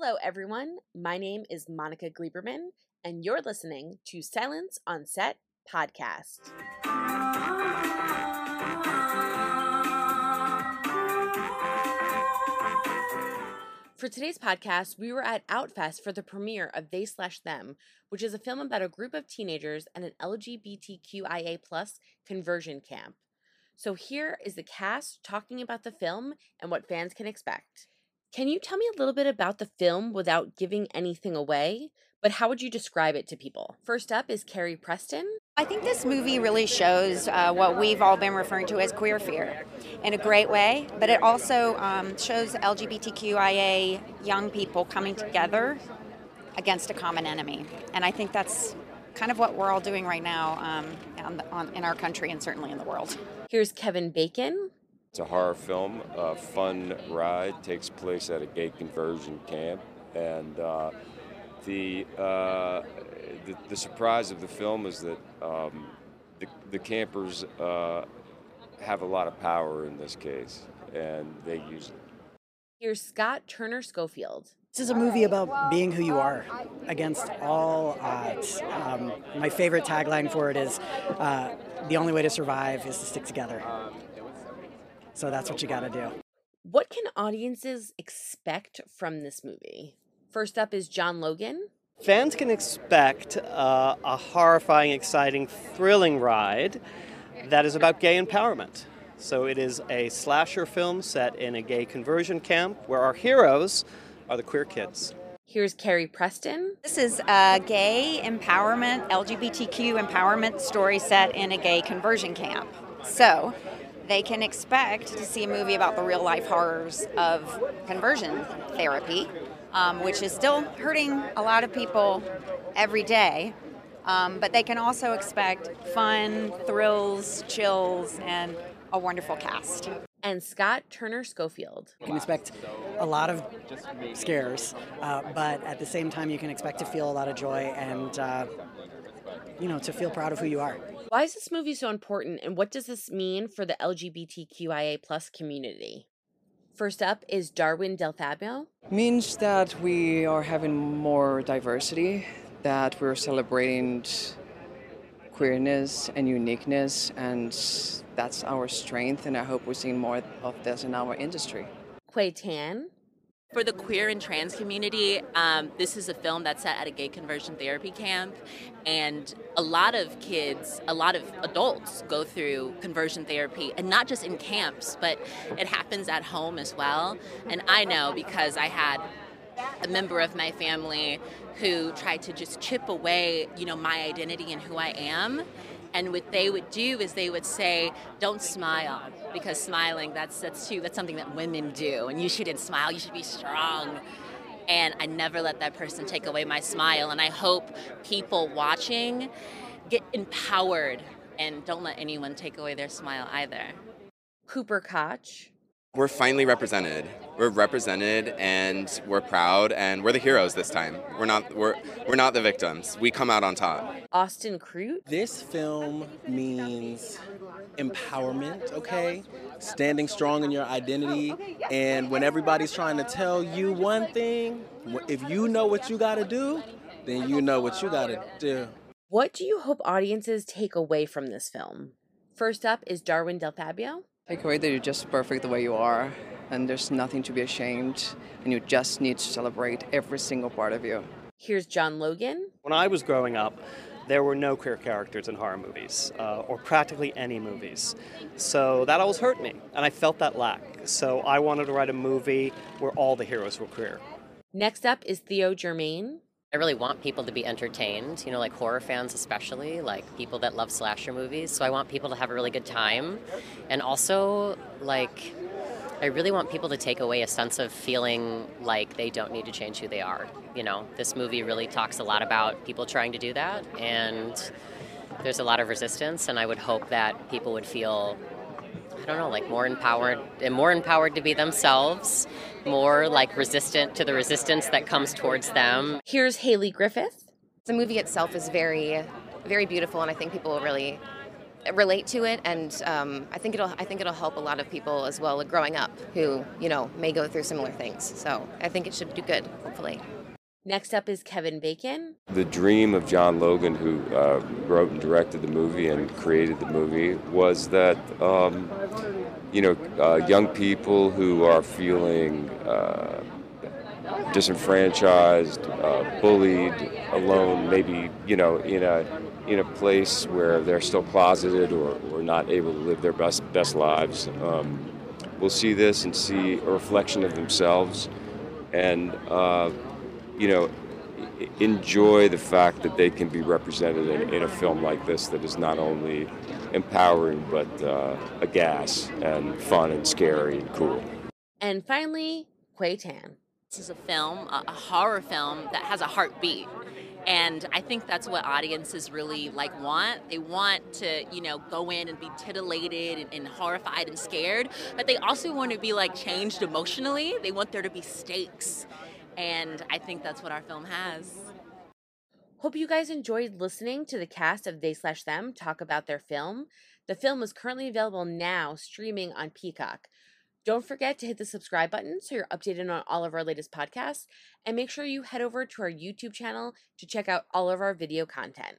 Hello, everyone. My name is Monica Gleberman, and you're listening to Silence on Set podcast. For today's podcast, we were at Outfest for the premiere of They Slash Them, which is a film about a group of teenagers and an LGBTQIA plus conversion camp. So here is the cast talking about the film and what fans can expect. Can you tell me a little bit about the film without giving anything away? But how would you describe it to people? First up is Carrie Preston. I think this movie really shows uh, what we've all been referring to as queer fear in a great way, but it also um, shows LGBTQIA young people coming together against a common enemy. And I think that's kind of what we're all doing right now um, on the, on, in our country and certainly in the world. Here's Kevin Bacon. It's a horror film, a fun ride, takes place at a gay conversion camp, and uh, the, uh, the, the surprise of the film is that um, the, the campers uh, have a lot of power in this case, and they use it. Here's Scott Turner Schofield. This is a movie about being who you are against all odds. Um, my favorite tagline for it is uh, the only way to survive is to stick together. So that's what you got to do. What can audiences expect from this movie? First up is John Logan. Fans can expect uh, a horrifying, exciting, thrilling ride that is about gay empowerment. So it is a slasher film set in a gay conversion camp where our heroes are the queer kids. Here's Carrie Preston. This is a gay empowerment, LGBTQ empowerment story set in a gay conversion camp. So they can expect to see a movie about the real life horrors of conversion therapy, um, which is still hurting a lot of people every day. Um, but they can also expect fun, thrills, chills, and a wonderful cast. And Scott Turner Schofield. You can expect a lot of scares, uh, but at the same time, you can expect to feel a lot of joy and, uh, you know, to feel proud of who you are. Why is this movie so important, and what does this mean for the LGBTQIA plus community? First up is Darwin Del Fabro. Means that we are having more diversity, that we're celebrating queerness and uniqueness, and that's our strength. And I hope we're seeing more of this in our industry. Quei Tann. For the queer and trans community, um, this is a film that's set at a gay conversion therapy camp, and a lot of kids, a lot of adults go through conversion therapy, and not just in camps, but it happens at home as well. And I know because I had a member of my family who tried to just chip away, you know, my identity and who I am. And what they would do is they would say, "Don't smile because smiling that's that's too that's something that women do, and you shouldn't smile. You should be strong." And I never let that person take away my smile. And I hope people watching get empowered and don't let anyone take away their smile either. Cooper Koch. We're finally represented. We're represented and we're proud and we're the heroes this time. We're not we're we're not the victims. We come out on top. Austin Crute. This film means empowerment, okay? Standing strong in your identity and when everybody's trying to tell you one thing, if you know what you got to do, then you know what you got to do. What do you hope audiences take away from this film? First up is Darwin Del Fabro. Take away that you're just perfect the way you are, and there's nothing to be ashamed, and you just need to celebrate every single part of you. Here's John Logan. When I was growing up, there were no queer characters in horror movies, uh, or practically any movies. So that always hurt me, and I felt that lack. So I wanted to write a movie where all the heroes were queer. Next up is Theo Germaine. I really want people to be entertained, you know, like horror fans especially, like people that love slasher movies. So I want people to have a really good time. And also, like, I really want people to take away a sense of feeling like they don't need to change who they are. You know, this movie really talks a lot about people trying to do that, and there's a lot of resistance, and I would hope that people would feel don't know, like more empowered and more empowered to be themselves, more like resistant to the resistance that comes towards them. Here's Hayley Griffith. The movie itself is very, very beautiful, and I think people will really relate to it, and um, I think it'll I think it'll help a lot of people as well growing up who you know may go through similar things. So I think it should do good, hopefully. Next up is Kevin Bacon. The dream of John Logan, who uh, wrote and directed the movie and created the movie, was that um, you know uh, young people who are feeling uh, disenfranchised, uh, bullied, alone, maybe you know in a in a place where they're still closeted or, or not able to live their best best lives. Um, will see this and see a reflection of themselves, and uh, you know enjoy the fact that they can be represented in, in, a film like this that is not only empowering but uh, a gas and fun and scary and cool. And finally, Quei Tann. This is a film, a horror film that has a heartbeat. And I think that's what audiences really like want. They want to, you know, go in and be titillated and, and horrified and scared, but they also want to be like changed emotionally. They want there to be stakes. And I think that's what our film has. Hope you guys enjoyed listening to the cast of They Slash Them talk about their film. The film is currently available now, streaming on Peacock. Don't forget to hit the subscribe button so you're updated on all of our latest podcasts, and make sure you head over to our YouTube channel to check out all of our video content.